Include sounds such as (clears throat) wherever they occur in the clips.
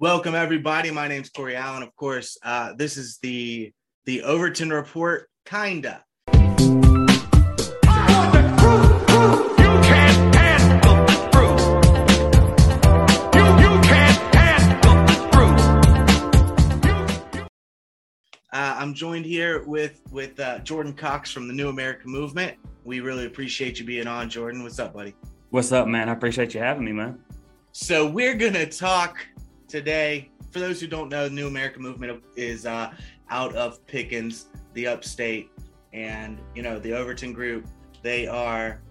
Welcome everybody. My name's Corey Allen. Of course, uh, this is the the Overton Report, kinda. Uh, I'm joined here with with uh, Jordan Cox from the New American Movement. We really appreciate you being on, Jordan. What's up, buddy? What's up, man? I appreciate you having me, man. So we're gonna talk today. For those who don't know, the New American Movement is uh, out of Pickens, the upstate, and you know the Overton Group. They are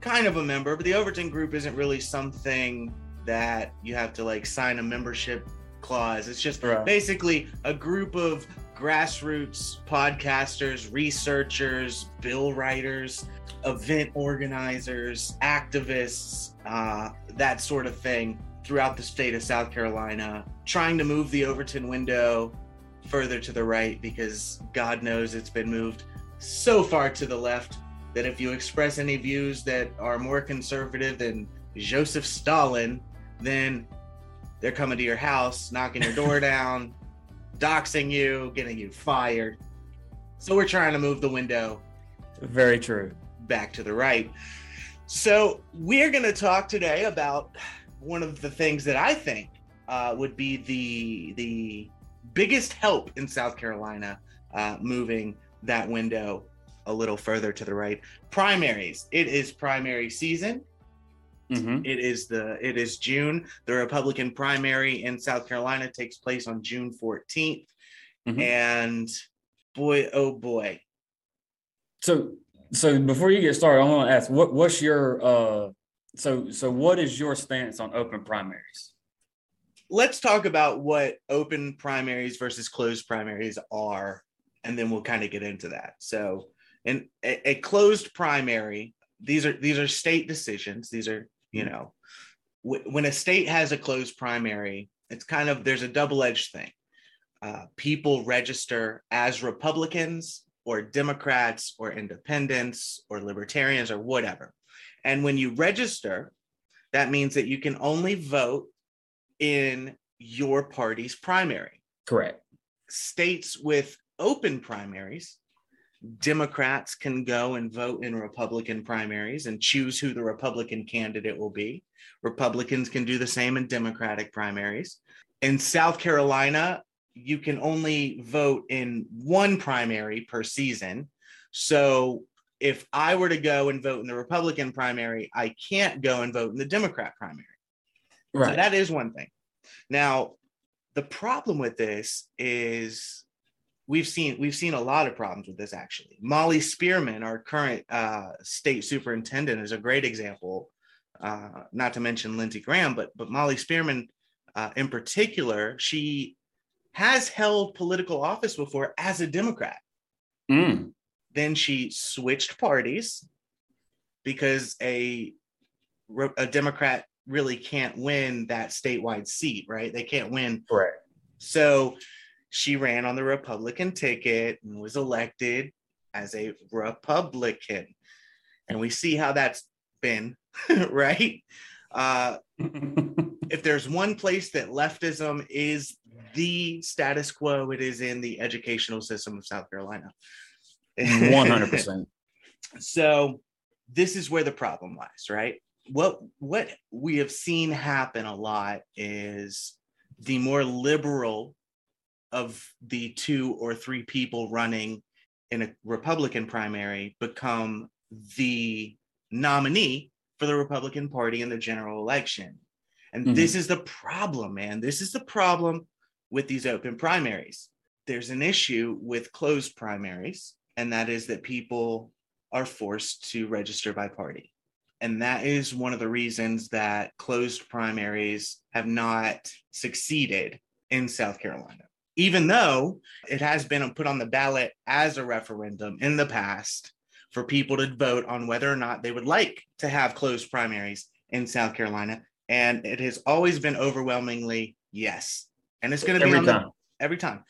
kind of a member, but the Overton Group isn't really something that you have to like sign a membership clause. It's just Right. basically a group of grassroots podcasters, researchers, bill writers, event organizers, activists, uh, that sort of thing throughout the state of South Carolina, trying to move the Overton window further to the right because God knows it's been moved so far to the left that if you express any views that are more conservative than Joseph Stalin, then they're coming to your house, knocking your door (laughs) down, doxing you, getting you fired. So we're trying to move the window Very true. back to the right. So we're going to talk today about one of the things that I think uh, would be the the biggest help in South Carolina uh, moving that window a little further to the right. Primaries. It is primary season. hmm It is the it is June. The Republican primary in South Carolina takes place on June 14th. Mhm. And boy, oh boy, So, so before you get started, I want to ask, what what's your uh, so so what is your stance on open primaries? let's talk about what open primaries versus closed primaries are, and then we'll kind of get into that. So, in a, a closed primary, these are these are state decisions. These are you know, w- when a state has a closed primary, it's kind of there's a double edged thing. Uh, people register as Republicans or Democrats or Independents or Libertarians or whatever, and when you register, that means that you can only vote in your party's primary. Correct. States with open primaries, Democrats can go and vote in Republican primaries and choose who the Republican candidate will be. Republicans can do the same in Democratic primaries. In South Carolina, you can only vote in one primary per season. So if I were to go and vote in the Republican primary, I can't go and vote in the Democrat primary. So Right. that is one thing. Now, the problem with this is we've seen we've seen a lot of problems with this actually. Molly Spearman, our current uh, state superintendent, is a great example. Uh, not to mention Lindsey Graham, but but Molly Spearman uh, in particular, she has held political office before as a Democrat Mm. Then she switched parties because a a Democrat really can't win that statewide seat, right? They can't win. Correct. So she ran on the Republican ticket and was elected as a Republican. And we see how that's been, (laughs) right? Uh, (laughs) if there's one place that leftism is the status quo, it is in the educational system of South Carolina. One hundred percent. (laughs) so this is where the problem lies right? What what we have seen happen a lot is the more liberal of the two or three people running in a republican primary become the nominee for the republican party in the general election. And Mhm. this is the problem man. This is the problem with these open primaries. There's an issue with closed primaries and that is that people are forced to register by party. And that is one of the reasons that closed primaries have not succeeded in South Carolina. Even though it has been put on the ballot as a referendum in the past for people to vote on whether or not they would like to have closed primaries in South Carolina. And it has always been overwhelmingly yes. And it's going to be on the-. Every time.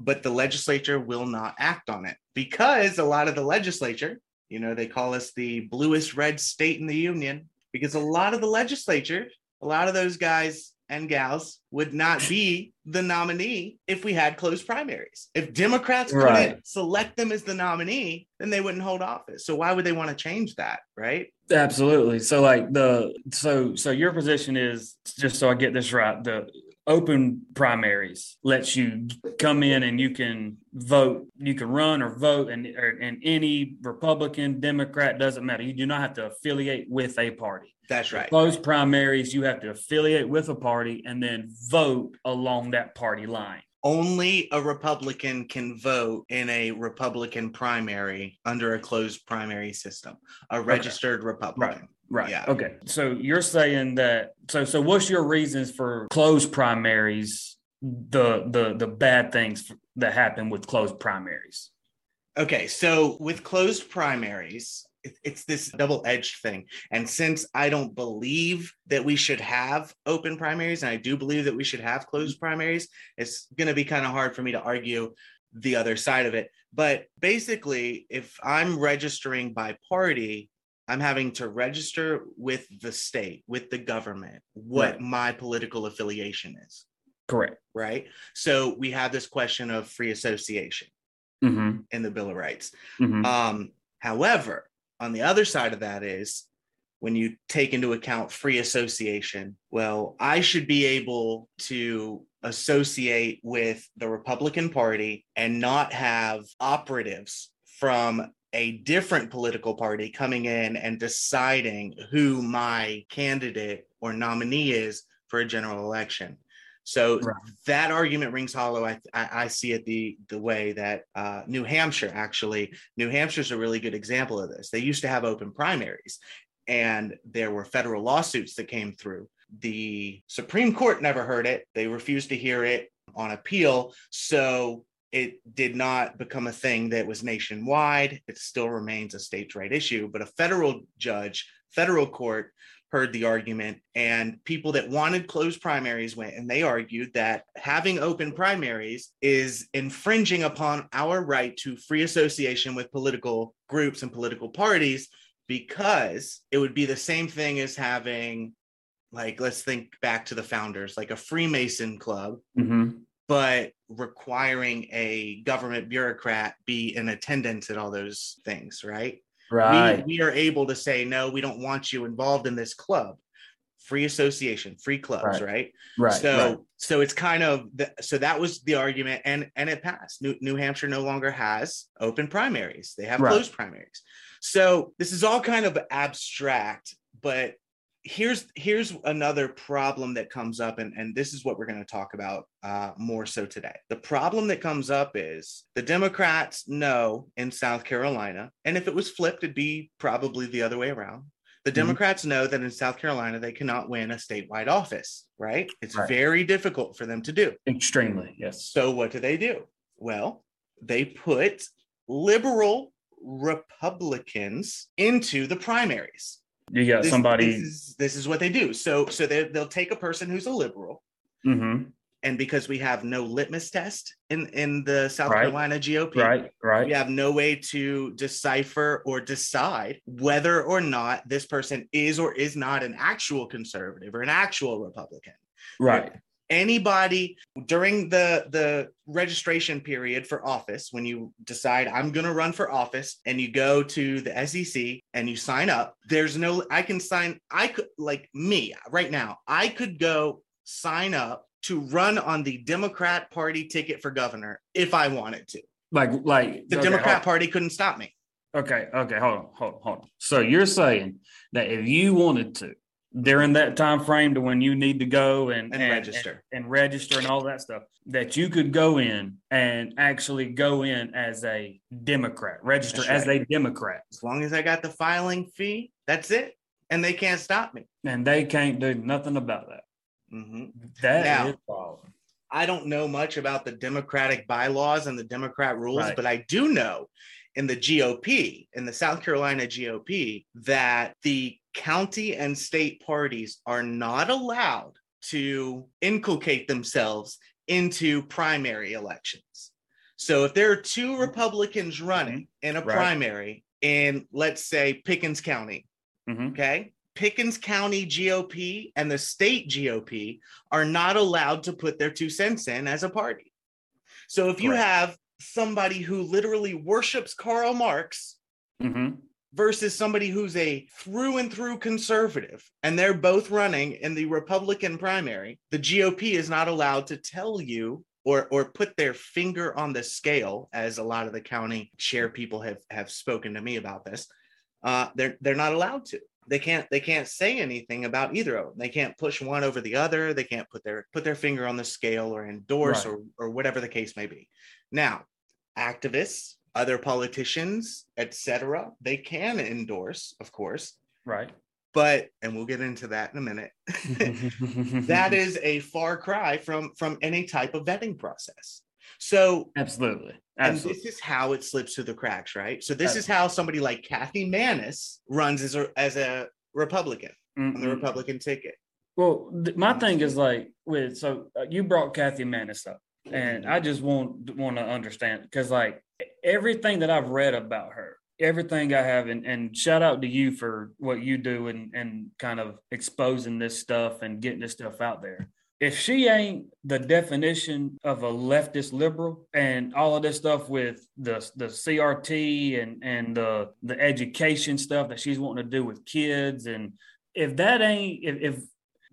But the legislature will not act on it because a lot of the legislature, you know, they call us the bluest red state in the union because a lot of the legislature, a lot of those guys and gals would not be the nominee if we had closed primaries. If Democrats couldn't Right. select them as the nominee, then they wouldn't hold office. So why would they want to change that, right? Absolutely. So like the so so your position is just so I get this right, the open primaries lets you come in and you can vote, you can run or vote and or, and any Republican, Democrat doesn't matter. You do not have to affiliate with a party. That's right. Closed primaries, you have to affiliate with a party and then vote along that party line. Only a Republican can vote in a Republican primary under a closed primary system, a registered Republican. Right. Yeah. Okay. So you're saying that so so what's your reasons for closed primaries the the the bad things that happen with closed primaries? Okay, so with closed primaries, it's this double edged thing. And since I don't believe that we should have open primaries, and I do believe that we should have closed primaries, it's going to be kind of hard for me to argue the other side of it. But basically, if I'm registering by party, I'm having to register with the state, with the government, what Right. my political affiliation is, Correct. right? So we have this question of free association Mm-hmm. in the Bill of Rights. mm-hmm. Um, however, on the other side of that is when you take into account free association, well, I should be able to associate with the Republican Party and not have operatives from a different political party coming in and deciding who my candidate or nominee is for a general election. So Right. that argument rings hollow. I, I, I see it the the way that uh, New Hampshire actually. New Hampshire's a really good example of this. They used to have open primaries, and there were federal lawsuits that came through. The Supreme Court never heard it. They refused to hear it on appeal. So it did not become a thing that was nationwide. It still remains a states' right issue, but a federal judge, federal court heard the argument and people that wanted closed primaries went and they argued that having open primaries is infringing upon our right to free association with political groups and political parties because it would be the same thing as having like let's think back to the founders like a freemason club Mm-hmm. But requiring a government bureaucrat be in attendance at all those things right Right. we, we are able to say no we don't want you involved in this club free association free clubs Right. right, right. so right. so it's kind of the, so that was the argument and and it passed new, new hampshire no longer has open primaries they have Right. closed primaries so this is all kind of abstract but here's here's another problem that comes up and, and this is what we're going to talk about uh, more so today the problem that comes up is the democrats know in south carolina and if it was flipped it'd be probably the other way around the Mhm. democrats know that in south carolina they cannot win a statewide office right it's Right. very difficult for them to do Extremely. Yes. so what do they do well they put liberal republicans into the primaries You got this, somebody. This is, this is what they do. So so they they'll take a person who's a liberal, mm-hmm. and because we have no litmus test in in the South Right. Carolina GOP, Right. Right. we have no way to decipher or decide whether or not this person is or is not an actual conservative or an actual Republican. Right. Anybody during the the registration period for office, when you decide I'm going to run for office, and you go to the SEC and you sign up, there's no. I can sign. I could like me right now. I could go sign up to run on the Democrat Party ticket for governor if I wanted to. Like like The okay, Democrat Party couldn't stop me. Okay, okay, hold on, hold on, hold on. So you're saying that if you wanted to during that time frame to when you need to go and, And register. and, register and all that stuff, that you could go in and actually go in as a Democrat, register That's as a Democrat, As long as I got the filing fee, that's it, and they can't stop me. and they can't do nothing about that. Mhm. That is Now- a problem. I don't know much about the Democratic bylaws and the Democrat rules, Right. but I do know in the GOP, in the South Carolina GOP, that the county and state parties are not allowed to inculcate themselves into primary elections. So if there are two Republicans running in a Right. primary in, let's say, Pickens County, Mhm. okay, Pickens County GOP and the state GOP are not allowed to put their two cents in as a party. So if you Correct. have somebody who literally worships Karl Marx Mhm. Versus somebody who's a through and through conservative and they're both running in the Republican primary, the GOP is not allowed to tell you or or put their finger on the scale as a lot of the county chair people have have spoken to me about this. Uh, they're they're not allowed to. They can't they can't say anything about either of them. They can't push one over the other. They can't put their put their finger on the scale or endorse Right. or or whatever the case may be. Now, activists, other politicians, etc., they can endorse, of course, Right. but and we'll get into that in a minute. (laughs) that is a far cry from from any type of vetting process. So absolutely. and Absolutely. this is how it slips through the cracks, right? So this is how somebody like Kathy Maness runs as a as a Republican on the Republican ticket. Well, th- my thing is like with so uh, you brought Kathy Maness up, and I just want want to understand because like everything that I've read about her, everything I have, and, and shout out to you for what you do and and kind of exposing this stuff and getting this stuff out there. If she ain't the definition of a leftist liberal and all of this stuff with the the CRT and and the the education stuff that she's wanting to do with kids and if that ain't if if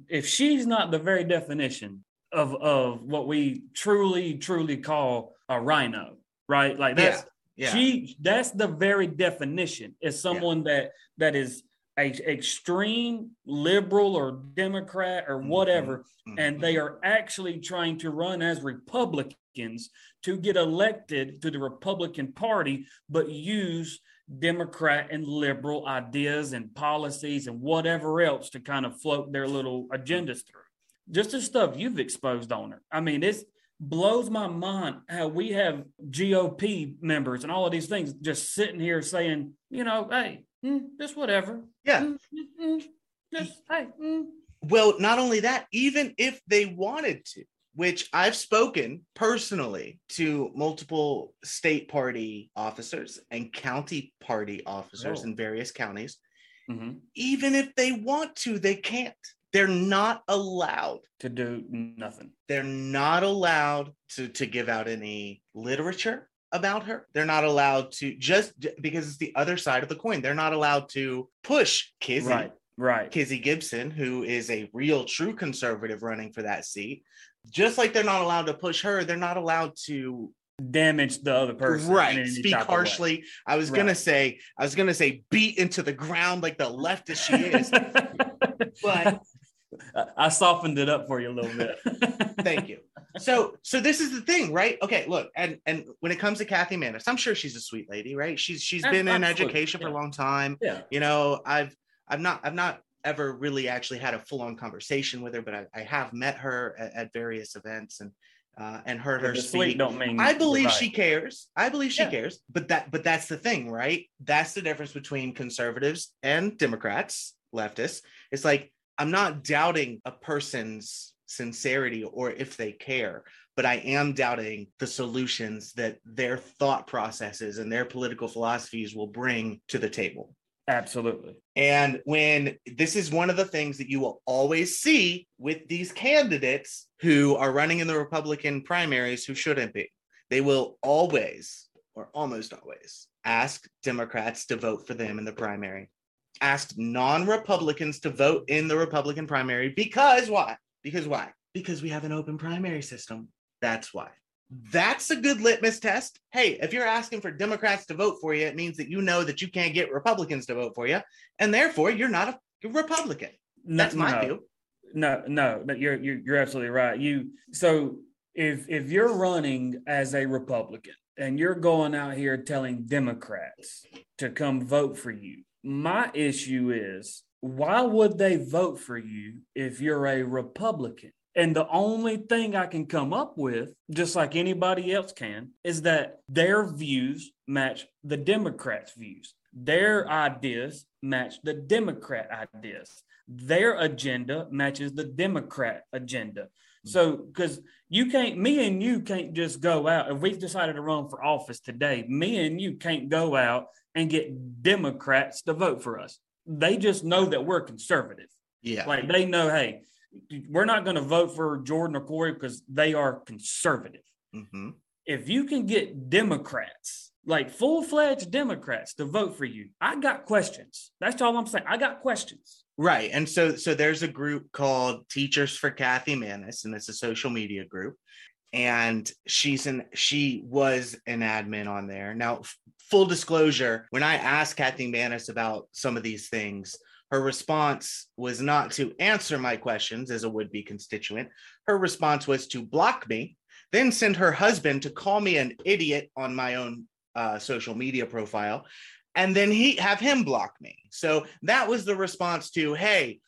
if she's not the very definition of of what we truly truly call a RINO right like that's Yeah. she that's the very definition is someone that that is a extreme liberal or democrat or Mhm. whatever Mhm. and they are actually trying to run as republicans to get elected to the republican party but use democrat and liberal ideas and policies and whatever else to kind of float their little agendas through just the stuff you've exposed on her i mean it's blows my mind how we have GOP members and all of these things just sitting here saying, you know, hey, mm, just whatever. Yeah. Mm, mm, mm, just hey. mm. Well, not only that, even if they wanted to, which I've spoken personally to multiple state party officers and county party officers Oh. in various counties, Mhm. even if they want to, they can't. They're not allowed. To do nothing. They're not allowed to, to give out any literature about her. They're not allowed to just because it's the other side of the coin. They're not allowed to push Kizzy. Right. Right. Kizzy Gibson, who is a real true conservative running for that seat. Just like they're not allowed to push her, they're not allowed to Damage the other person. right speak type of way. harshly. I was gonna say, I was gonna say beat into the ground like the leftist she is, (laughs) but I- softened it up for you a little bit. (laughs) thank you. So so this is the thing, right? Okay, look, and and when it comes to Kathy Maness, I'm sure she's a sweet lady, right? She's she's been in Absolutely, education for a long time. Yeah. you know i've i've not i've not ever really actually had a full-on conversation with her but i, I have met her at, at various events and uh, and heard her But the sweet speak don't mean i believe right. she cares i believe she Yeah. cares but that but that's the thing right that's the difference between conservatives and democrats leftists it's like i'm not doubting a person's sincerity or if they care but i am doubting the solutions that their thought processes and their political philosophies will bring to the table. Absolutely. and when this is one of the things that you will always see with these candidates who are running in the Republican primaries who shouldn't be, they will always, or almost always, ask Democrats to vote for them in the primary, ask non Republicans to vote in the Republican primary because why? Because why? Because we have an open primary system. That's why. That's a good litmus test. Hey, if you're asking for Democrats to vote for you, it means that you know that you can't get Republicans to vote for you, and therefore you're not a Republican. No, That's my no. view. No, no, no, you're you're you're absolutely right. You so if if you're running as a Republican and you're going out here telling Democrats to come vote for you, my issue is why would they vote for you if you're a Republican? And the only thing I can come up with, just like anybody else can, is that their views match the Democrats' views. Their ideas match the Democrat ideas their agenda matches the Democrat agenda. So, because you can't, me and you can't just go out. If we decided to run for office today, me and you can't go out and get Democrats to vote for us. they just know that we're conservative. Yeah. Like they know, hey, we're not going to vote for Jordan or Corey because they are conservative. hmm If you can get Democrats, like full fledged Democrats, to vote for you, I got questions. That's all I'm saying. I got questions. Right. And so so there's a group called Teachers for Kathy Maness, and it's a social media group. And she's an she was an admin on there. Now, full disclosure, when I asked Kathy Maness about some of these things, her response was not to answer my questions as a would-be constituent. Her response was to block me, then send her husband to call me an idiot on my own uh, social media profile, and then he have him block me. So that was the response to, hey,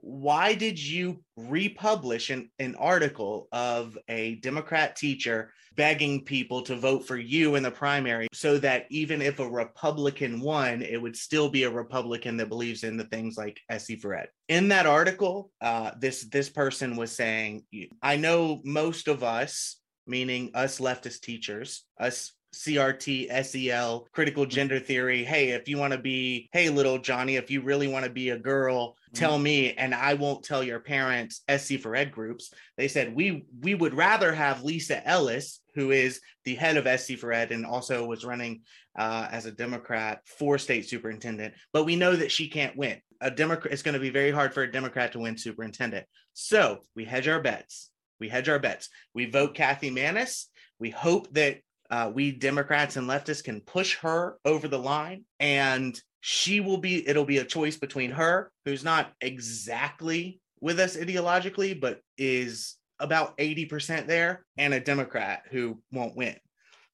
why did you republish an, an article of a Democrat teacher begging people to vote for you in the primary so that even if a Republican won, it would still be a Republican that believes in the things like SC for Ed. In that article, uh, this this person was saying, I know most of us, meaning us leftist teachers, us CRT, SEL, critical gender theory. Hey, if you want to be, hey, little Johnny, if you really want to be a girl, tell me, and I won't tell your parents. SC for Ed groups. They said we we would rather have Lisa Ellis, who is the head of SC for Ed and also was running uh, as a Democrat for state superintendent, but we know that she can't win. A Democrat, it's going to be very hard for a Democrat to win superintendent. So we hedge our bets. We hedge our bets. We vote Kathy Maness. We hope that uh, we Democrats and leftists can push her over the line, and she will be. It'll be a choice between her, who's not exactly with us ideologically, but is about eighty percent there, and a Democrat who won't win.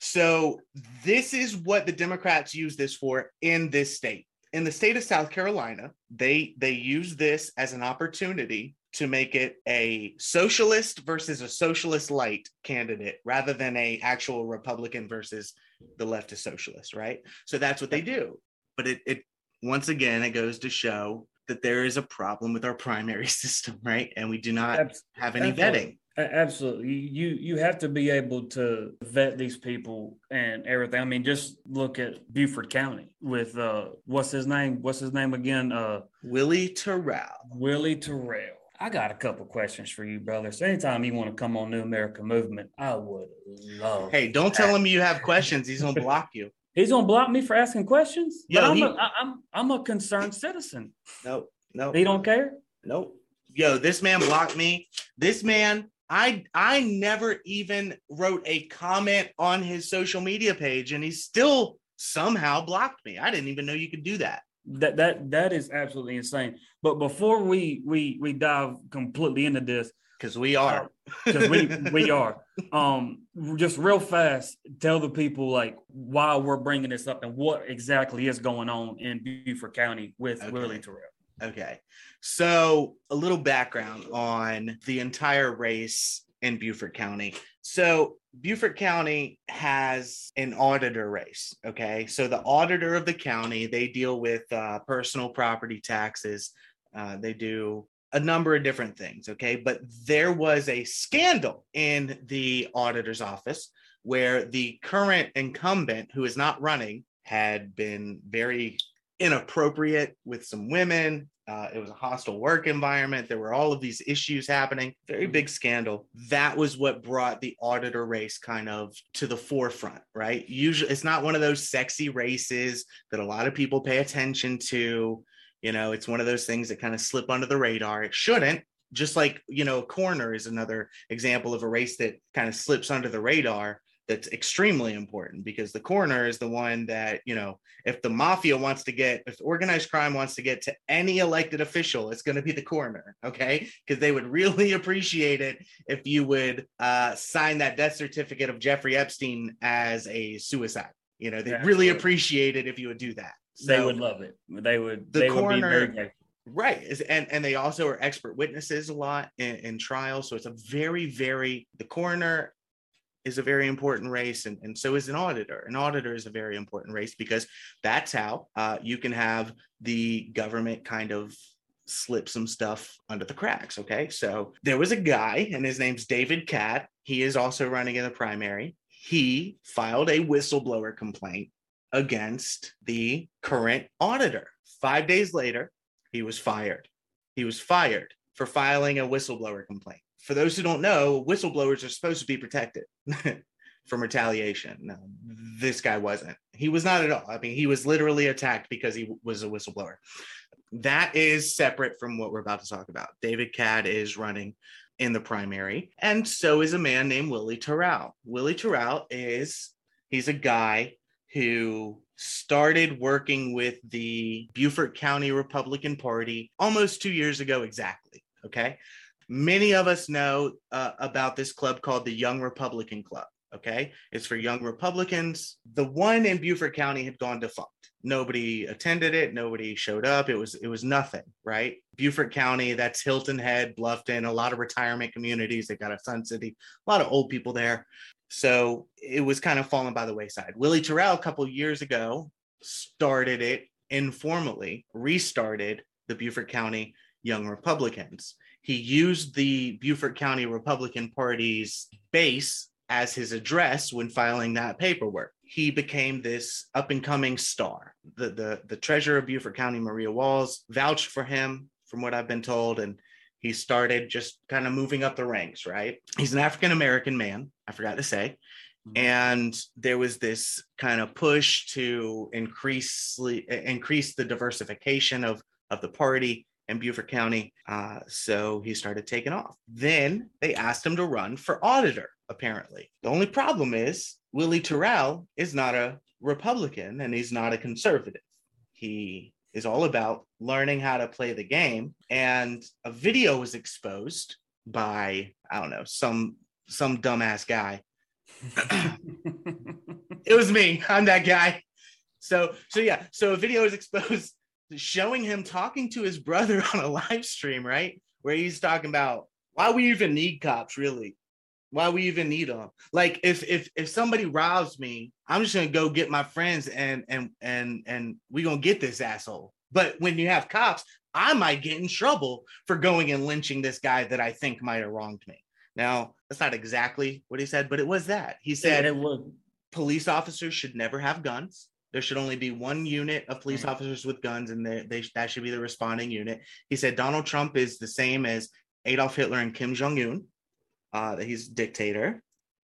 So this is what the Democrats use this for in this state. In the state of South Carolina, they they use this as an opportunity to make it a socialist versus a socialist light candidate rather than a actual Republican versus the leftist socialist, right? So that's what they do. But it it once again it goes to show that there is a problem with our (laughs) primary system, right? And we do not have any vetting. Absolutely. You you have to be able to vet these people and everything. I mean, just look at Beaufort County with uh what's his name? What's his name again? Uh Willie Terrell. Willie Terrell. I got a couple questions for you, brother. So anytime you want to come on New American Movement, I would love. Hey, don't tell him you have questions. He's gonna block you. (laughs) He's gonna block me for asking questions. Yo, but I'm, he- a, I, I'm I'm a concerned citizen. No, no. He don't care. Nope. Yo, this man blocked me. This man, I I never even wrote a comment on his social media page, and he still somehow blocked me. I didn't even know you could do that. That that that is absolutely insane. But before we we we dive completely into this, Because we are. because we we are um just real fast tell the people like why we're bringing this up and what exactly is going on in Beaufort County with Okay. Willie Terrell. Okay. So, a little background on the entire race in Beaufort County. So, Beaufort County has an auditor race. Okay. So, the auditor of the county, they deal with uh, personal property taxes, uh, they do a number of different things. Okay. But there was a scandal in the auditor's office where the current incumbent, who is not running, had been very inappropriate with some women. Uh, it was a hostile work environment. There were all of these issues happening. Very big scandal. That was what brought the auditor race kind of to the forefront, right? Usually, it's not one of those sexy races that a lot of people pay attention to. You know, it's one of those things that kind of slip under the radar. It shouldn't. Just like, you know, a coroner is another example of a race that kind of slips under the radar that's extremely important because the coroner is the one that you know if the mafia wants to get if organized crime wants to get to any elected official it's going to be the coroner okay because they would (laughs) really appreciate it if you would uh, sign that death certificate of jeffrey epstein as a suicide you know they Yeah, really appreciate it if you would do that they So- would love it. They would The they would be very coroner- grateful. Right. And and they also are expert witnesses a lot in, in trials. So it's a very, very the coroner is a very important race, and, and so is an auditor. An auditor is a very important race because that's how uh, you can have the government kind of slip some stuff under the cracks. Okay. So there was a guy, and his name's David Cat. He is also running in the primary. He filed a whistleblower complaint against the current auditor. Five days later, he was fired. He was fired for filing a whistleblower complaint. For those who don't know, whistleblowers are supposed to be protected (laughs) from retaliation. No, this guy wasn't. He was not at all. I mean, he was literally attacked because he was a whistleblower. That is separate from what we're about to talk about. David Cad is running in the primary, and so is a man named Willie Terrell. Willie Terrell is he's a guy who started working with the Beaufort County Republican Party almost two years ago exactly. Okay. Many of us know uh, about this club called the Young Republican Club. Okay. It's for young Republicans. The one in Beaufort County had gone defunct. Nobody attended it. Nobody showed up. It was, it was nothing, right? Beaufort County, that's Hilton Head, Bluffton, a lot of retirement communities. They got a Sun City, a lot of old people there. So it was kind of falling by the wayside. Willie Terrell, a couple years ago, started it informally, restarted the Beaufort County Young Republicans. He used the Beaufort County Republican Party's base as his address when filing that paperwork. He became this up and coming star. The, the, the treasurer of Beaufort County, Maria Walls, vouched for him, from what I've been told, and he started just kind of moving up the ranks, right? He's an African American man, I forgot to say. Mm-hmm. And there was this kind of push to increase increase the diversification of, of the party in Beaufort County. Uh, so he started taking off. Then they asked him to run for auditor, apparently. The only problem is Willie Terrell is not a Republican and he's not a conservative. He is all about learning how to play the game. And a video was exposed by, I don't know, some some dumbass guy. (laughs) it was me. I'm that guy. So so yeah, so a video was exposed showing him talking to his brother (laughs) on a live stream, right? Where he's talking about why we even need cops, really. Why we even need them? Like if if if somebody robs me, I'm just gonna go get my friends and and and and we gonna get this asshole. But when you have cops, I might get in trouble for going and lynching this guy that I think might have wronged me. Now that's not exactly what he said, but it was that he said it police officers should never have guns. There should only be one unit of police officers with guns, and they, they that should be the responding unit. He said Donald Trump is the same as Adolf Hitler and Kim Jong Un uh, that he's dictator.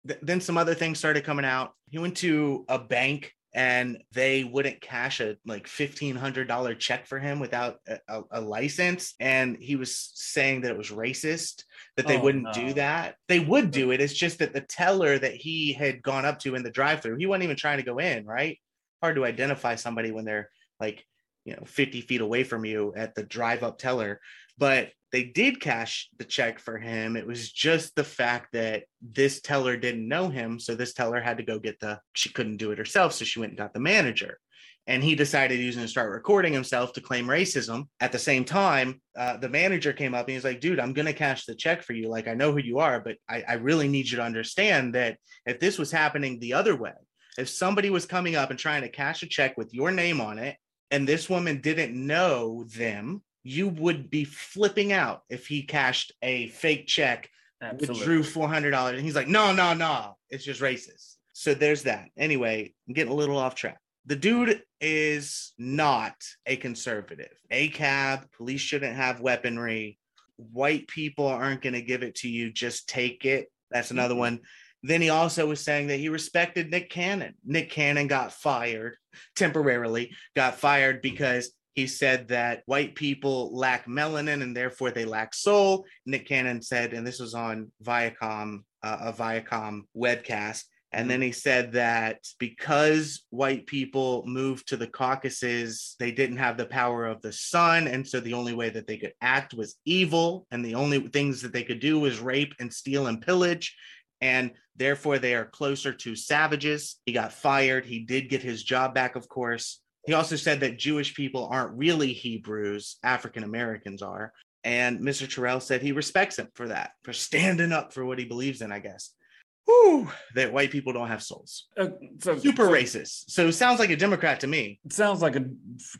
Th- then some other things started coming out. He went to a bank and they wouldn't cash a like $1500 check for him without a, a, a, license and he was saying that it was racist that they oh, wouldn't no. do that they would do it it's just that the teller that he had gone up to in the drive through he wasn't even trying to go in right hard to identify somebody when they're like you know 50 feet away from you at the drive up teller but they did cash the check for him. It was just the fact that this teller didn't know him. So this teller had to go get the, she couldn't do it herself. So she went and got the manager. And he decided he was going to start recording himself to claim racism. At the same time, uh, the manager came up and he's like, dude, I'm going to cash the check for you. Like, I know who you are, but I, I really need you to understand that if this was happening the other way, if somebody was coming up and trying to cash a check with your name on it, and this woman didn't know them, you would be flipping out if he cashed a fake check, Absolutely. withdrew four hundred dollars, and he's like, "No, no, no, it's just racist." So there's that. Anyway, I'm getting a little off track. The dude is not a conservative. ACAB, police shouldn't have weaponry. White people aren't going to give it to you. Just take it. That's another mm-hmm. one. Then he also was saying that he respected Nick Cannon. Nick Cannon got fired temporarily, got fired because he said that white people lack melanin and therefore they lack soul. Nick Cannon said, and this was on Viacom, uh, a Viacom webcast. And then he said that because white people moved to the Caucasus, they didn't have the power of the sun. And so the only way that they could act was evil. And the only things that they could do was rape and steal and pillage. And therefore, they are closer to savages. He got fired. He did get his job back, of course. He also said that Jewish people aren't really Hebrews, African Americans are. And Mr. Terrell said he respects him for that, for standing up for what he believes in, I guess. Whew, that white people don't have souls. Uh, so, Super so, racist. So sounds like a Democrat to me. Sounds like a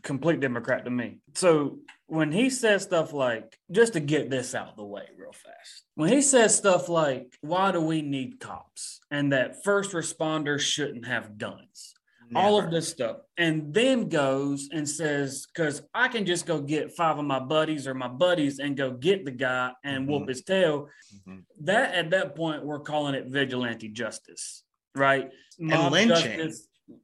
complete Democrat to me. So when he says stuff like, just to get this out of the way real fast, when he says stuff like, why do we need cops? And that first responders shouldn't have guns all of this stuff, and then goes and says, "Because I can just go get five of my buddies or my buddies and go get the guy and whoop Mhm. his tail." Mhm. That at that point, we're calling it vigilante justice, right? Mob lynching.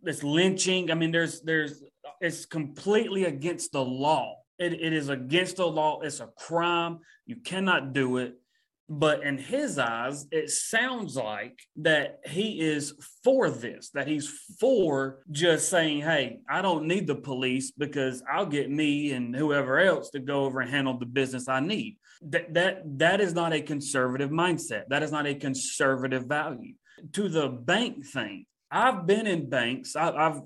It's lynching. I mean, there's there's it's completely against the law. It, it is against the law. It's a crime. You cannot do it. But in his eyes, it sounds like that he is for this, that he's for just saying, hey, I don't need the police because I'll get me and whoever else to go over and handle the business I need. That that that is not a conservative mindset. That is not a conservative value. To the bank thing, I've been in banks. I, I've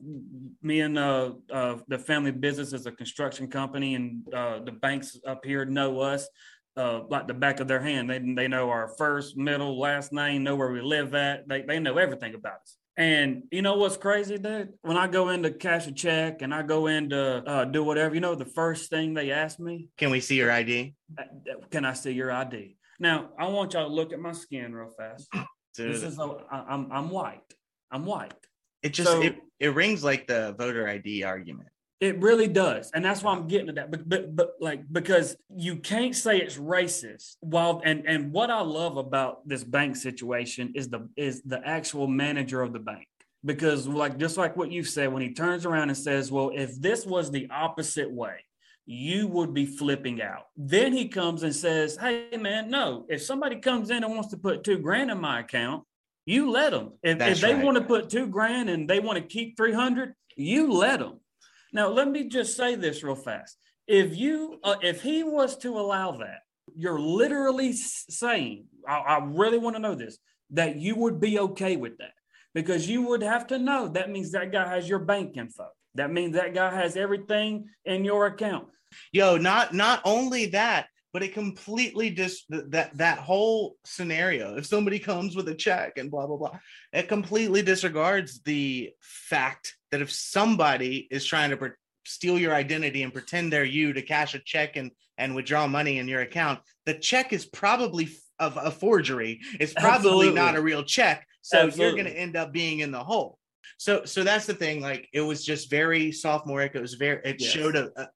me and uh, uh, the family business is a construction company, and uh, the banks up here know us uh, like the back of their hand. They they know our first, middle, last name, know where we live at. They they know everything about us. And you know what's crazy, dude? When I go in to cash a check and I go in to uh, do whatever, you know, the first thing they ask me, Can we see your ID? uh, "Can I see your ID?" Now I want y'all to look at my skin real fast. (clears throat) This Dude, is a, I, I'm I'm white. I'm white. it just so- it, it rings like the voter ID argument. It really does, and that's why I'm getting to that. But but but like because you can't say it's racist. While and and what I love about this bank situation is the is the actual manager of the bank. Because like just like what you said, when he turns around and says, "Well, if this was the opposite way." You would be flipping out. Then he comes and says, Hey, man, no, if somebody comes in and wants to put two grand in my account, you let them. If, if they right. want to put two grand and they want to keep 300, you let them. Now, let me just say this real fast. If you, uh, if he was to allow that, you're literally saying, I, I really want to know this, that you would be okay with that because you would have to know that means that guy has your bank info. That means that guy has everything in your account. Yo, not not only that, but it completely dis that that whole scenario. If somebody comes with a check and blah blah blah, it completely disregards the fact that if somebody is trying to pre- steal your identity and pretend they're you to cash a check and and withdraw money in your account, the check is probably of a forgery. It's probably Absolutely. not a real check. So you're going to end up being in the hole. So so that's the thing. Like it was just very sophomoric. It was very. It Yes. showed a, a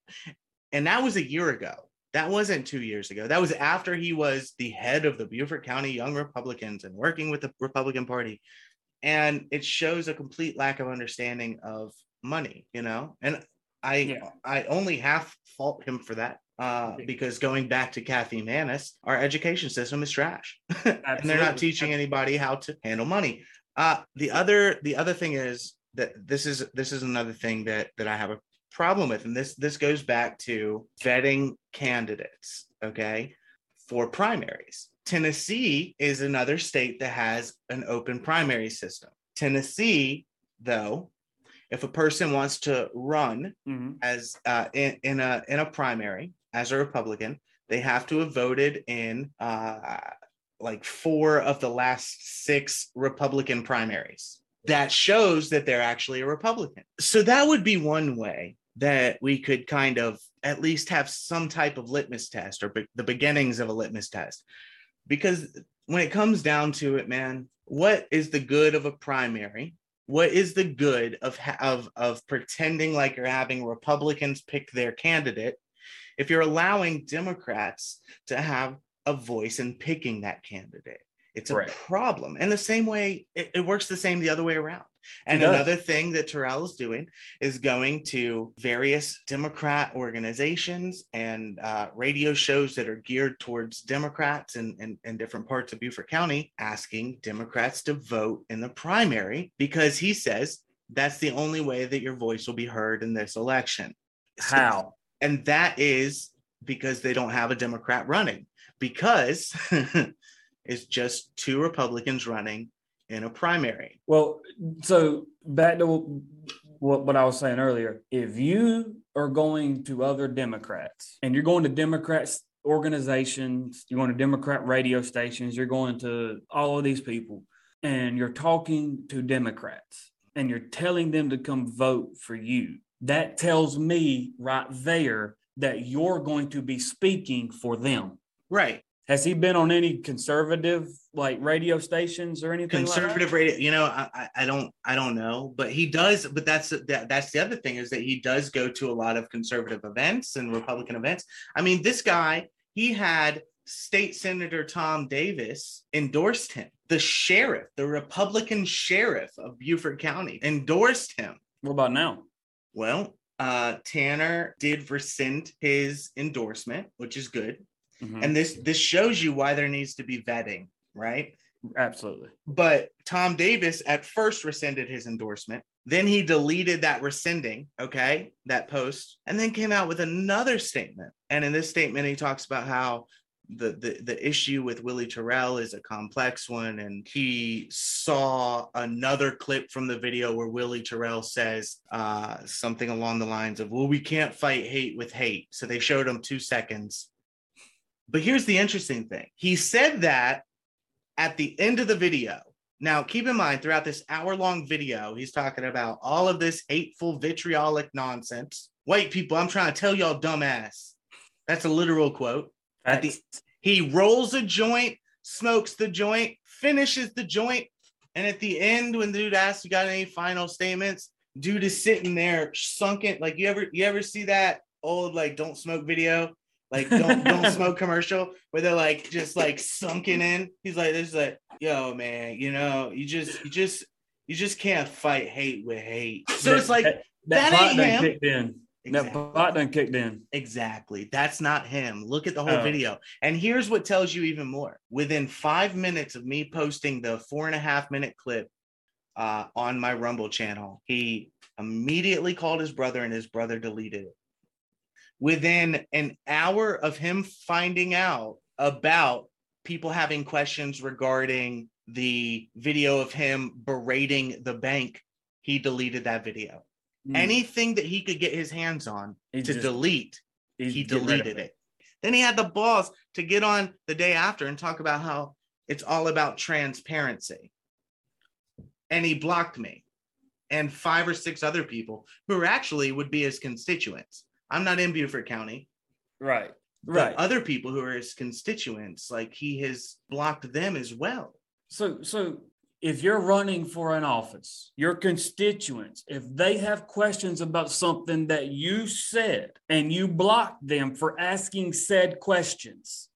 and that was a year ago. That wasn't two years ago. That was after he was the head of the Beaufort County Young Republicans and working with the Republican Party. And it shows a complete lack of understanding of money, you know. And I Yeah. I only half fault him for that. Uh, because going back to Kathy Maness, our education system is trash. (laughs) and they're not teaching anybody how to handle money. Uh, the other the other thing is that this is this is another thing that that I have a problem with, and this this goes back to vetting candidates. Okay, for primaries, Tennessee is another state that has an open primary system. Tennessee, though, if a person wants to run Mhm. as uh, in, in a in a primary as a Republican, they have to have voted in uh, like four of the last six Republican primaries. That shows that they're actually a Republican. So that would be one way that we could kind of at least have some type of litmus test or be- the beginnings of a litmus test. Because when it comes down to it, man, what is the good of a primary? What is the good of of of pretending like you're having Republicans pick their candidate if you're allowing Democrats to have a voice in picking that candidate? It's a Correct. problem. And the same way, it, it works the same the other way around. And another thing that Terrell is doing is going to various Democrat organizations and uh, radio shows that are geared towards Democrats in, in, in different parts of Beaufort County, asking Democrats to vote in the primary because he says that's the only way that your voice will be heard in this election. How? and that is because they don't have a Democrat running, because (laughs) it's just two Republicans running in a primary. Well, so back to what, what I was saying earlier. If you are going to other Democrats and you're going to Democrats organizations, you're going to Democrat radio stations, you're going to all of these people, and you're talking to Democrats and you're telling them to come vote for you, that tells me right there that you're going to be speaking for them. Right. Has he been on any conservative like radio stations or anything? Conservative like radio, you know, I, I don't I don't know, but he does. But that's that, that's the other thing is that he does go to a lot of conservative events and Republican events. I mean, this guy he had State Senator Tom Davis endorsed him. The sheriff, the Republican sheriff of Beaufort County, endorsed him. What about now? Well, uh, Tanner did rescind his endorsement, which is good. Mm-hmm. And this this shows you why there needs to be vetting, right? Absolutely. But Tom Davis at first rescinded his endorsement. Then he deleted that rescinding, okay, that post, and then came out with another statement. And in this statement, he talks about how the, the the issue with Willie Terrell is a complex one, and he saw another clip from the video where Willie Terrell says uh, something along the lines of, "Well, we can't fight hate with hate." So they showed him two seconds. But here's the interesting thing: he said that at the end of the video. Now, keep in mind, throughout this hour-long video, he's talking about all of this hateful, vitriolic nonsense. White people, I'm trying to tell y'all, dumbass. That's a literal quote. At the, he rolls a joint, smokes the joint, finishes the joint, and at the end, when the dude asks, "You got any final statements?" Dude is sitting there sunken. Like you ever you ever see that old like don't smoke video, like don't don't smoke commercial where they're like just like sunken in. He's like this is like yo man, you know you just you just you just can't fight hate with hate. So that, it's like that, that, that ain't him. Exactly. That bot done kicked in. Exactly. That's not him. Look at the whole oh. video. And here's what tells you even more. Within five minutes of me posting the four and a half minute clip uh, on my Rumble channel, he immediately called his brother and his brother deleted it. Within an hour of him finding out about people having questions regarding the video of him berating the bank, he deleted that video. Mm. Anything that he could get his hands on he to just, delete, he deleted it. it. Then he had the balls to get on the day after and talk about how it's all about transparency. And he blocked me and five or six other people who actually would be his constituents. I'm not in Beaufort County. Right. Right. Other people who are his constituents, like he has blocked them as well. So so if you're running for an office, your constituents, if they have questions about something that you said and you block them for asking said questions,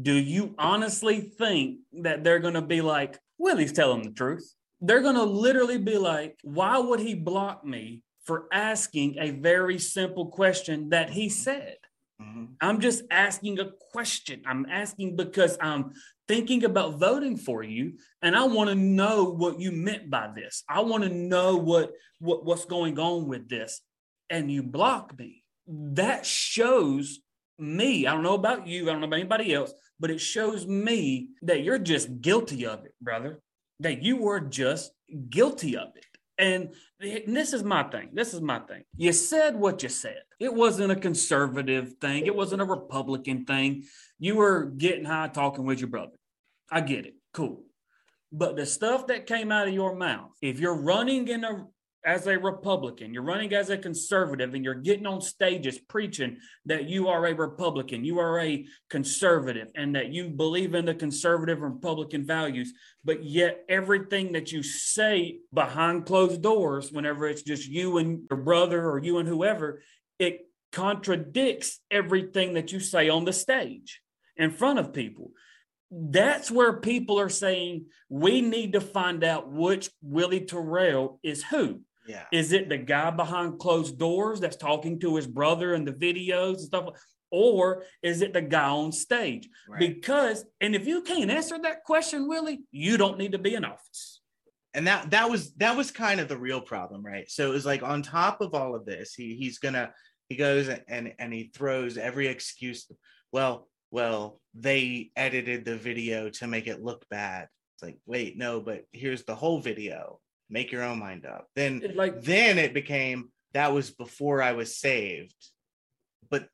do you honestly think that they're going to be like, well, he's telling the truth? They're going to literally be like, why would he block me for asking a very simple question that he said? Mm-hmm. I'm just asking a question. I'm asking because I'm thinking about voting for you and I want to know what you meant by this. I want to know what, what what's going on with this. And you block me. That shows me, I don't know about you, I don't know about anybody else, but it shows me that you're just guilty of it, brother. That you were just guilty of it. And this is my thing. This is my thing. You said what you said. It wasn't a conservative thing. It wasn't a Republican thing. You were getting high talking with your brother. I get it. Cool. But the stuff that came out of your mouth, if you're running in a as a Republican, you're running as a conservative, and you're getting on stages preaching that you are a Republican, you are a conservative, and that you believe in the conservative Republican values, but yet everything that you say behind closed doors, whenever it's just you and your brother or you and whoever, it contradicts everything that you say on the stage in front of people that's where people are saying we need to find out which Willie Terrell is who. Yeah. Is it the guy behind closed doors that's talking to his brother in the videos and stuff? Or is it the guy on stage? Right. Because, and if you can't answer that question, Willie, you don't need to be in office. And that that was that was kind of the real problem, right? So it was like on top of all of this, he he's gonna he goes and and he throws every excuse. Well, well, they edited the video to make it look bad. It's like, wait, no, but here's the whole video make your own mind up. Then it like then it became that was before i was saved. But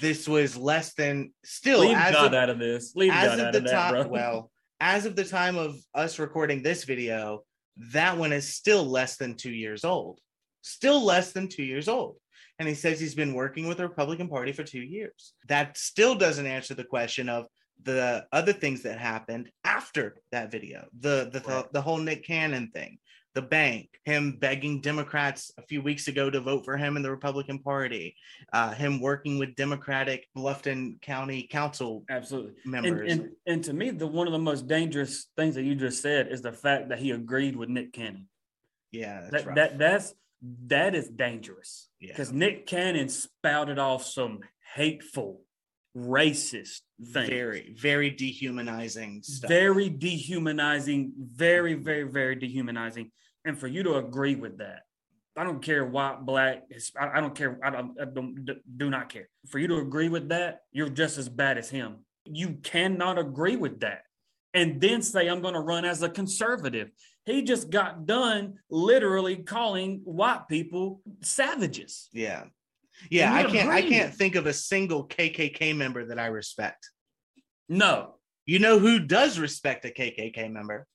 this was less than still leave as God of, out of this. Leave as God of the time well as of the time of us recording this video that one is still less than two years old. Still less than two years old. And he says he's been working with the republican party for two years. That still doesn't answer the question of the other things that happened after that video, the the the, the whole Nick Cannon thing, the bank, him begging Democrats a few weeks ago to vote for him in the Republican Party, uh, him working with Democratic Bluffton County Council absolutely members. And, and, and to me, the one of the most dangerous things that you just said is the fact that he agreed with Nick Cannon. Yeah, that, that that's that is dangerous because yeah. Nick Cannon spouted off some hateful, racist things. Very, very dehumanizing stuff. Very dehumanizing. Very, very, very dehumanizing. And for you to agree with that, I don't care white, black. I don't care. I don't, I don't do not care. For you to agree with that, you're just as bad as him. You cannot agree with that and then say I'm going to run as a conservative. He just got done literally calling white people savages. Yeah. Yeah, I can't I can't think of a single KKK member that I respect. No. You know who does respect a KKK member?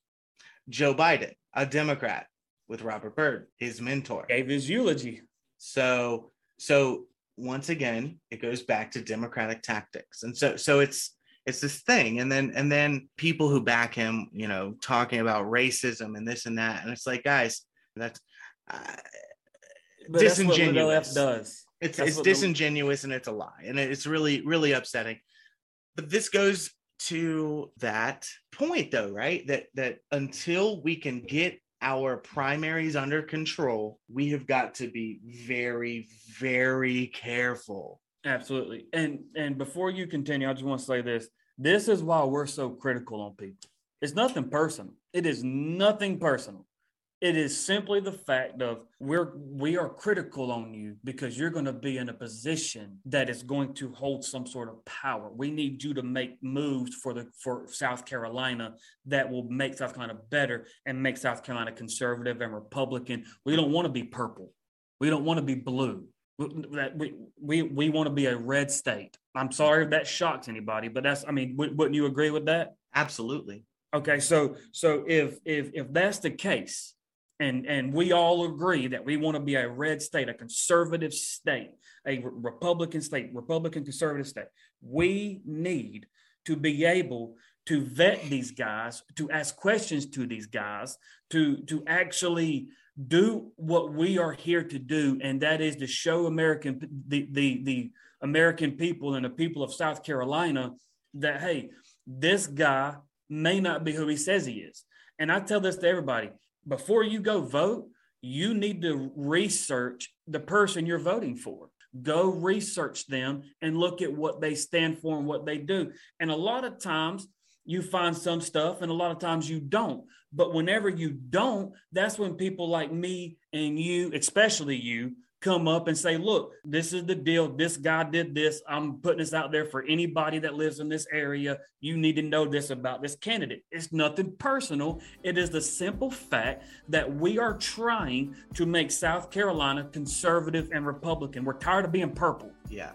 Joe Biden, a Democrat with Robert Byrd, his mentor. Gave his eulogy. So so once again, it goes back to democratic tactics. And so so it's it's this thing and then and then people who back him you know talking about racism and this and that and it's like guys that's uh, disingenuous that's does it's that's it's disingenuous the... and it's a lie and it's really really upsetting but this goes to that point though right that that until we can get our primaries under control we have got to be very very careful Absolutely. And and before you continue, I just want to say this. This is why we're so critical on people. It's nothing personal. It is nothing personal. It is simply the fact of we're we are critical on you because you're going to be in a position that is going to hold some sort of power. We need you to make moves for the for South Carolina that will make South Carolina better and make South Carolina conservative and Republican. We don't want to be purple. We don't want to be blue that we we we want to be a red state. I'm sorry if that shocks anybody, but that's I mean, wouldn't you agree with that? Absolutely. Okay, so so if if if that's the case, and and we all agree that we want to be a red state, a conservative state, a Republican state, Republican conservative state, we need to be able to vet these guys, to ask questions to these guys, to to actually do what we are here to do, and that is to show American the the the American people and the people of South Carolina that hey, this guy may not be who he says he is. And I tell this to everybody: before you go vote, you need to research the person you're voting for. Go research them and look at what they stand for and what they do. And a lot of times you find some stuff and a lot of times you don't. But whenever you don't, that's when people like me and you, especially you, come up and say, look, this is the deal. This guy did this. I'm putting this out there for anybody that lives in this area. You need to know this about this candidate. It's nothing personal. It is the simple fact that we are trying to make South Carolina conservative and Republican. We're tired of being purple. Yeah.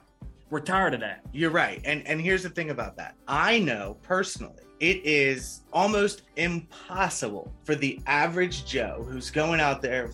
We're tired of that. You're right. And and here's the thing about that. I know personally it is almost impossible for the average Joe who's going out there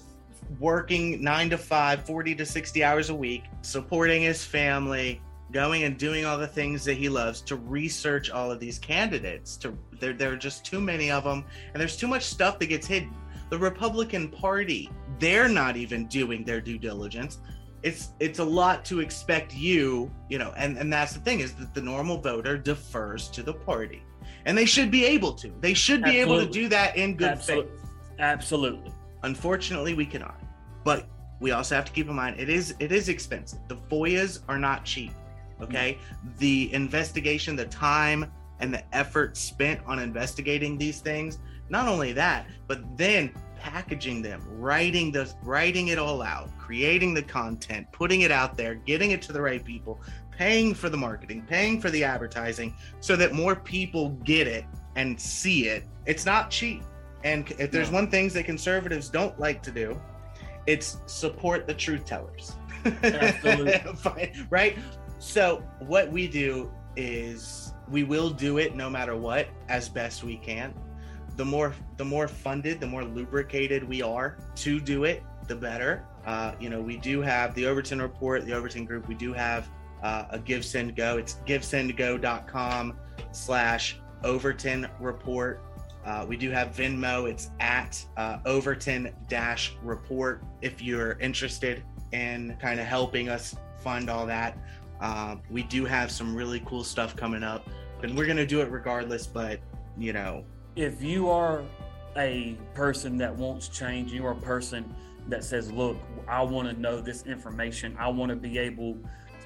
working 9 to 5, 40 to 60 hours a week, supporting his family, going and doing all the things that he loves to research all of these candidates to there there are just too many of them and there's too much stuff that gets hidden. The Republican Party, they're not even doing their due diligence it's it's a lot to expect you you know and and that's the thing is that the normal voter defers to the party and they should be able to they should be Absolutely. able to do that in good Absolutely. faith Absolutely. Unfortunately, we cannot. But we also have to keep in mind it is it is expensive. The FOIAs are not cheap. Okay. Mm-hmm. The investigation, the time and the effort spent on investigating these things. Not only that, but then packaging them, writing the writing it all out, creating the content, putting it out there, getting it to the right people, paying for the marketing, paying for the advertising so that more people get it and see it. It's not cheap. And if there's one things that conservatives don't like to do, it's support the truth tellers. Absolutely. (laughs) right? So what we do is we will do it no matter what as best we can the more the more funded, the more lubricated we are to do it, the better. Uh, you know, we do have the Overton Report, the Overton Group. We do have uh, a Give Send Go. It's givesendgo.com slash Overton Report. Uh, we do have Venmo. It's at uh, Overton Dash Report. If you're interested in kind of helping us fund all that, uh, we do have some really cool stuff coming up, and we're gonna do it regardless. But you know, if you are a person that wants change, you are a person that says, "Look, I want to know this information. I want to be able."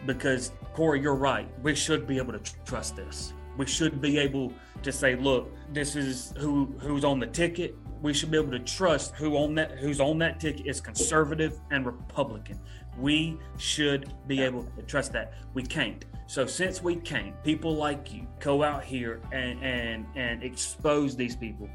Because Corey, you're right. We should be able to tr- trust this. We should be able to say, "Look, this is who who's on the ticket." We should be able to trust who on that who's on that ticket is conservative and Republican. We should be able to trust that. We can't. So since we can't, people like you go out here and and and expose these people.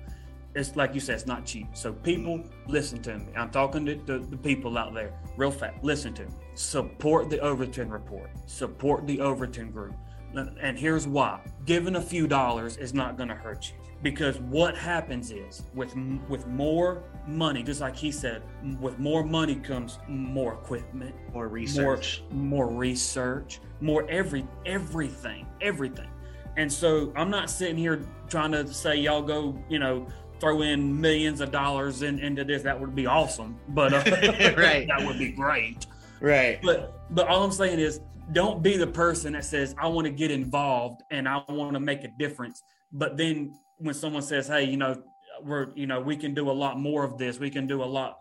It's like you said, it's not cheap. So people, listen to me. I'm talking to the, the people out there, real fast. Listen to me. Support the Overton report. Support the Overton group. And here's why: giving a few dollars is not going to hurt you. Because what happens is with with more money just like he said with more money comes more equipment more research. more, more research more every everything everything. And so i'm not sitting here trying to say y'all go you know throw in millions of dollars in, into this that would be awesome but uh, (laughs) right. (laughs) that would be great. Right. But but all i'm saying is don't be the person that says i want to get involved and i want to make a difference but then when someone says, "Hey, you know, we're you know we can do a lot more of this. We can do a lot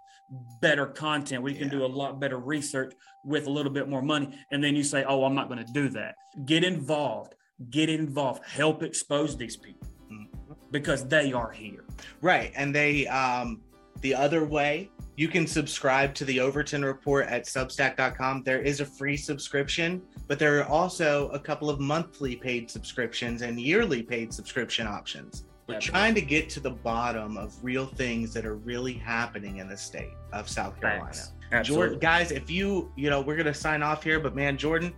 better content. We can do a lot better research with a little bit more money." And then you say, "Oh, I'm not going to do that." Get involved. Get involved. Help expose these people mm-hmm. because they are here. Right, and they um the other way you can subscribe to the Overton Report at substack.com. There is a free subscription, but there are also a couple of monthly paid subscriptions and yearly paid subscription options. We're trying to get to the bottom of real things that are really happening in the state of South Carolina. Jordan, guys, if you, you know, we're going to sign off here, but man, Jordan,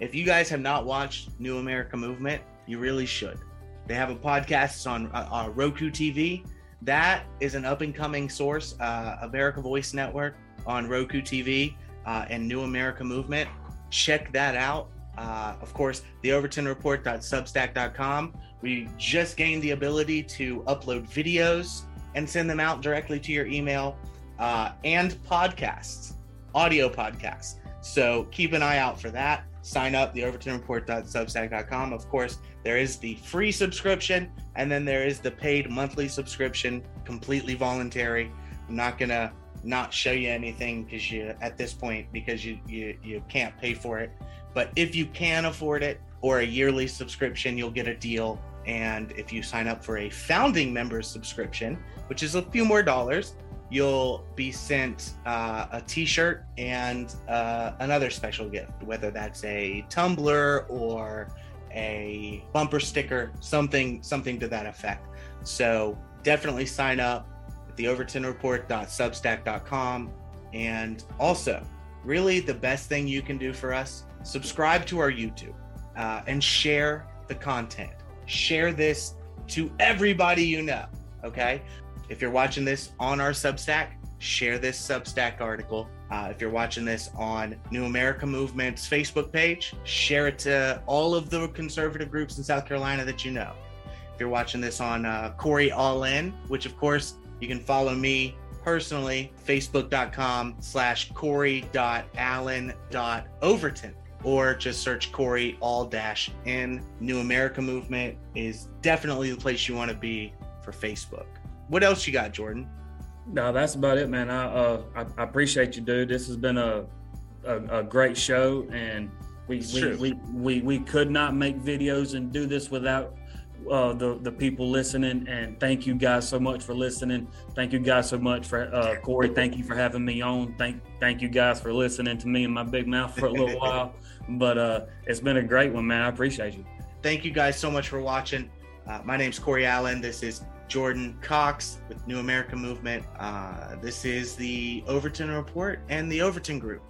if you guys have not watched New America Movement, you really should. They have a podcast on uh, uh, Roku TV that is an up and coming source, uh, America Voice Network on Roku TV uh, and New America Movement. Check that out. Uh, of course, the overtonreport.substack.com. We just gained the ability to upload videos and send them out directly to your email uh, and podcasts, audio podcasts. So keep an eye out for that. Sign up, the overtonreport.substack.com. Of course, there is the free subscription, and then there is the paid monthly subscription, completely voluntary. I'm not gonna not show you anything because you at this point because you, you you can't pay for it. But if you can afford it or a yearly subscription, you'll get a deal. And if you sign up for a founding member subscription, which is a few more dollars, you'll be sent uh, a t-shirt and uh, another special gift, whether that's a tumbler or a bumper sticker, something something to that effect. So definitely sign up at the overtonreport.substack.com. And also, really the best thing you can do for us, subscribe to our YouTube uh, and share the content. Share this to everybody you know. Okay. If you're watching this on our Substack, share this Substack article uh, if you're watching this on New America Movement's Facebook page, share it to all of the conservative groups in South Carolina that you know. If you're watching this on uh, Corey All In, which of course you can follow me personally, facebook.com slash corey.allen.overton or just search Corey all dash in. New America Movement is definitely the place you want to be for Facebook. What else you got, Jordan? No, that's about it, man. I, uh, I, I appreciate you, dude. This has been a a, a great show, and we we, we, we we could not make videos and do this without uh, the the people listening. And thank you guys so much for listening. Thank you guys so much for uh, Corey. Thank you for having me on. Thank thank you guys for listening to me and my big mouth for a little (laughs) while. But uh, it's been a great one, man. I appreciate you. Thank you guys so much for watching. Uh, my name's Corey Allen. This is Jordan Cox with New America Movement. Uh, this is the Overton Report and the Overton Group.